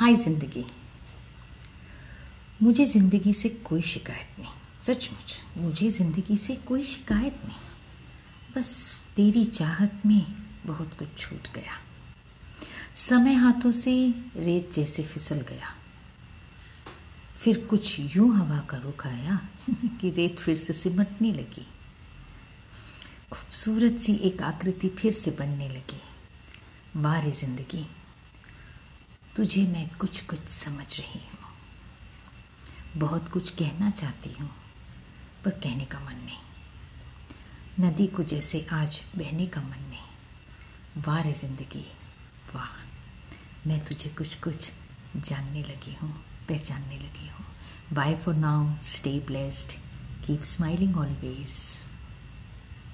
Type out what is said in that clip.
हाय ज़िंदगी। मुझे ज़िंदगी से कोई शिकायत नहीं। सचमुच, मुझे ज़िंदगी से कोई शिकायत नहीं। बस तेरी चाहत में बहुत कुछ छूट गया। समय हाथों से रेत जैसे फिसल गया। फिर कुछ यूँ हवा का रुख आया कि रेत फिर से सिमटने लगी। खूबसूरत सी एक आकृति फिर से बनने लगी। वारे ज़िंदगी। तुझे मैं कुछ कुछ समझ रही हूँ। बहुत कुछ कहना चाहती हूँ, पर कहने का मन नहीं। नदी को जैसे आज बहने का मन नहीं। वारे ज़िंदगी, वाह, मैं तुझे कुछ कुछ जानने लगी हूँ, पहचानने लगी हूँ। Bye for now stay blessed keep smiling always